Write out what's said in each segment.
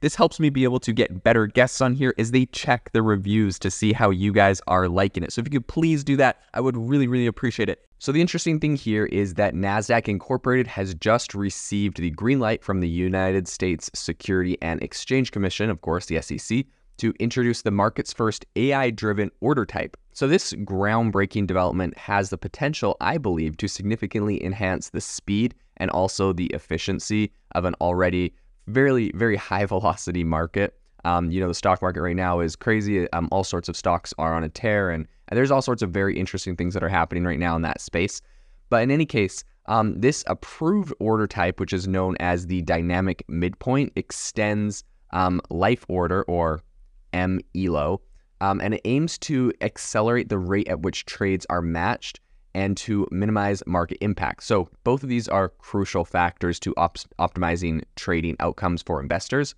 This helps me be able to get better guests on here as they check the reviews to see how you guys are liking it. So if you could please do that, I would really, really appreciate it. So the interesting thing here is that NASDAQ Incorporated has just received the green light from the United States Security and Exchange Commission, of course, the SEC, to introduce the market's first AI driven order type. So, this groundbreaking development has the potential, I believe, to significantly enhance the speed and also the efficiency of an already very, very high velocity market. Um, you know, the stock market right now is crazy. Um, all sorts of stocks are on a tear, and, and, there's all sorts of very interesting things that are happening right now in that space. But in any case, um, this approved order type, which is known as the dynamic midpoint, extends um, life order or MELO, um, and it aims to accelerate the rate at which trades are matched and to minimize market impact. So, both of these are crucial factors to op- optimizing trading outcomes for investors.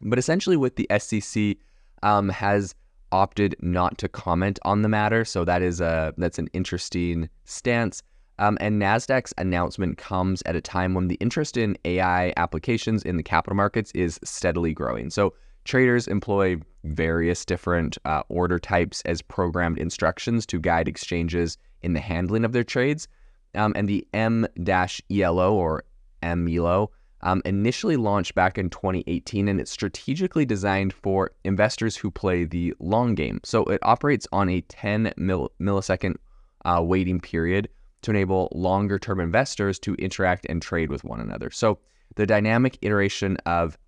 But essentially, what the SEC um, has opted not to comment on the matter, so that is a that's an interesting stance. Um, and Nasdaq's announcement comes at a time when the interest in AI applications in the capital markets is steadily growing. So traders employ various different uh, order types as programmed instructions to guide exchanges in the handling of their trades. Um, and the M-ELO or MELO um, initially launched back in 2018, and it's strategically designed for investors who play the long game. So it operates on a 10 mil- millisecond uh, waiting period to enable longer term investors to interact and trade with one another. So the dynamic iteration of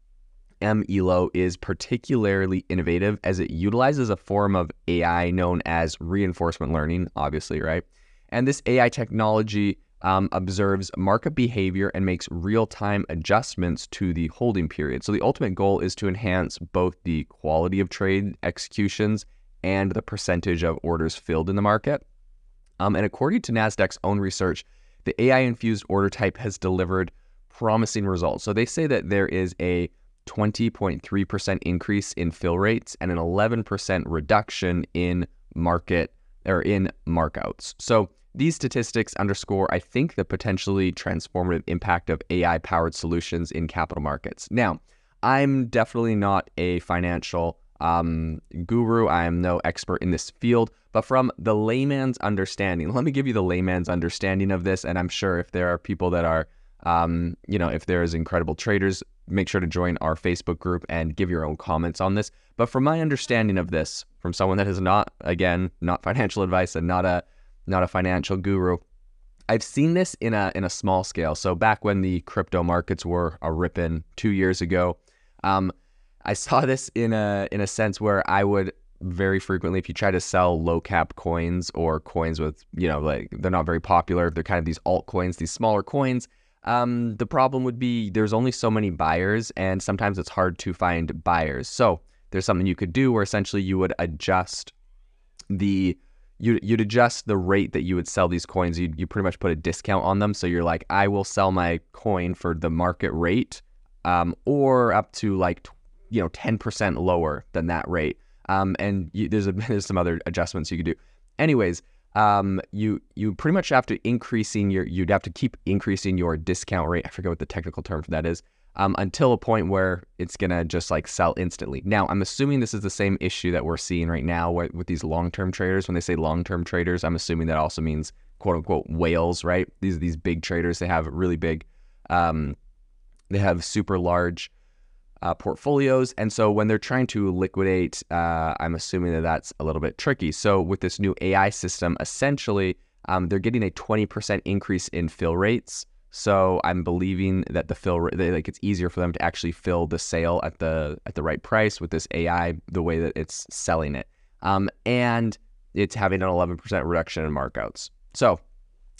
MELO is particularly innovative as it utilizes a form of AI known as reinforcement learning, obviously, right? And this AI technology um, observes market behavior and makes real time adjustments to the holding period. So, the ultimate goal is to enhance both the quality of trade executions and the percentage of orders filled in the market. Um, and according to NASDAQ's own research, the AI infused order type has delivered promising results. So, they say that there is a 20.3% increase in fill rates and an 11% reduction in market or in markouts. So these statistics underscore, I think, the potentially transformative impact of AI powered solutions in capital markets. Now, I'm definitely not a financial um, guru. I am no expert in this field, but from the layman's understanding, let me give you the layman's understanding of this. And I'm sure if there are people that are, um, you know, if there is incredible traders make sure to join our Facebook group and give your own comments on this. But from my understanding of this, from someone that is not, again, not financial advice and not a not a financial guru, I've seen this in a in a small scale. So back when the crypto markets were a ripping two years ago, um, I saw this in a in a sense where I would very frequently, if you try to sell low cap coins or coins with, you know, like they're not very popular, they're kind of these altcoins, these smaller coins um, the problem would be there's only so many buyers, and sometimes it's hard to find buyers. So there's something you could do where essentially you would adjust the you you'd adjust the rate that you would sell these coins. You you pretty much put a discount on them. So you're like, I will sell my coin for the market rate, um, or up to like you know ten percent lower than that rate. Um, and you, there's a, there's some other adjustments you could do. Anyways, um, you you pretty much have to increasing your you'd have to keep increasing your discount rate. I forget what the technical term for that is. Um, until a point where it's gonna just like sell instantly. Now, I'm assuming this is the same issue that we're seeing right now with, with these long-term traders. When they say long-term traders, I'm assuming that also means quote unquote whales, right? These these big traders. They have really big, um, they have super large uh, portfolios. And so when they're trying to liquidate, uh, I'm assuming that that's a little bit tricky. So with this new AI system, essentially, um, they're getting a 20% increase in fill rates. So I'm believing that the fill rate, like it's easier for them to actually fill the sale at the at the right price with this AI the way that it's selling it. Um, and it's having an 11% reduction in markouts. So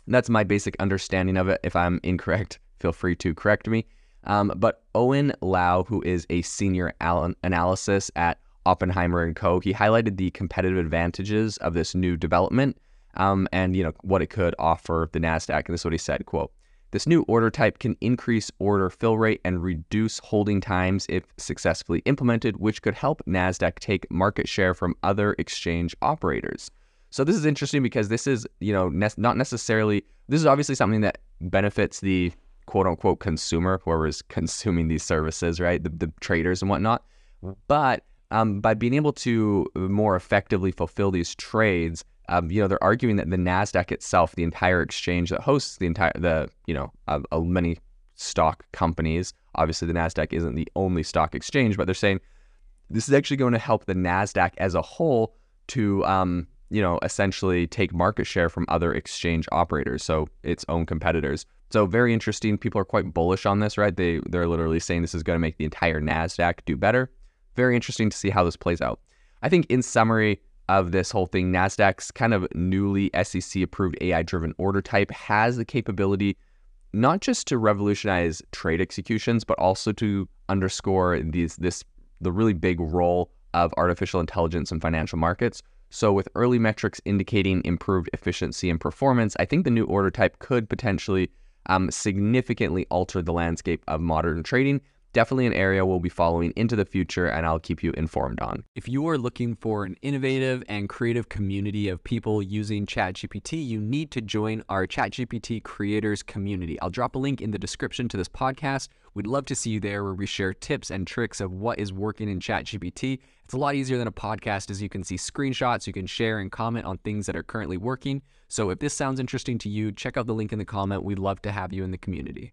that's my basic understanding of it. If I'm incorrect, feel free to correct me. Um, but Owen Lau, who is a senior al- analysis at Oppenheimer and Co., he highlighted the competitive advantages of this new development um, and you know what it could offer the Nasdaq. And this is what he said: "quote This new order type can increase order fill rate and reduce holding times if successfully implemented, which could help Nasdaq take market share from other exchange operators." So this is interesting because this is you know ne- not necessarily this is obviously something that benefits the quote unquote consumer, whoever is consuming these services, right? The, the traders and whatnot. But um, by being able to more effectively fulfill these trades, um, you know, they're arguing that the Nasdaq itself, the entire exchange that hosts the entire the you know uh, uh, many stock companies. Obviously, the Nasdaq isn't the only stock exchange, but they're saying this is actually going to help the Nasdaq as a whole to um, you know essentially take market share from other exchange operators, so its own competitors. So very interesting. People are quite bullish on this, right? They they're literally saying this is going to make the entire Nasdaq do better. Very interesting to see how this plays out. I think in summary, of this whole thing, NASDAQ's kind of newly SEC approved AI driven order type has the capability not just to revolutionize trade executions, but also to underscore these this the really big role of artificial intelligence in financial markets. So, with early metrics indicating improved efficiency and performance, I think the new order type could potentially um, significantly altered the landscape of modern trading definitely an area we'll be following into the future and I'll keep you informed on. If you are looking for an innovative and creative community of people using ChatGPT, you need to join our ChatGPT creators community. I'll drop a link in the description to this podcast. We'd love to see you there where we share tips and tricks of what is working in ChatGPT. It's a lot easier than a podcast as you can see screenshots, you can share and comment on things that are currently working. So if this sounds interesting to you, check out the link in the comment. We'd love to have you in the community.